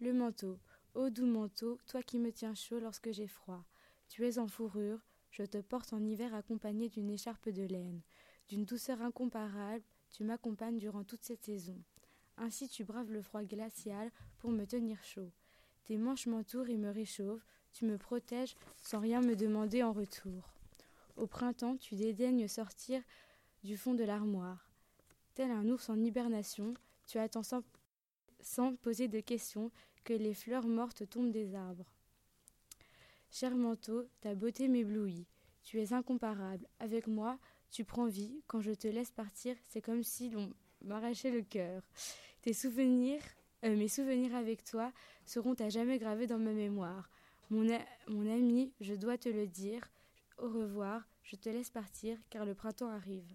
Le manteau, ô doux manteau, toi qui me tiens chaud lorsque j'ai froid. Tu es en fourrure, je te porte en hiver accompagné d'une écharpe de laine. D'une douceur incomparable, tu m'accompagnes durant toute cette saison. Ainsi tu braves le froid glacial pour me tenir chaud. Tes manches m'entourent et me réchauffent, tu me protèges sans rien me demander en retour. Au printemps, tu dédaignes sortir du fond de l'armoire. Tel un ours en hibernation, tu attends sans, sans poser de questions que les fleurs mortes tombent des arbres. Cher manteau, ta beauté m'éblouit. Tu es incomparable. Avec moi, tu prends vie. Quand je te laisse partir, c'est comme si l'on m'arrachait le cœur. Tes souvenirs, euh, mes souvenirs avec toi seront à jamais gravés dans ma mémoire. Mon, mon ami, je dois te le dire. Au revoir, je te laisse partir car le printemps arrive.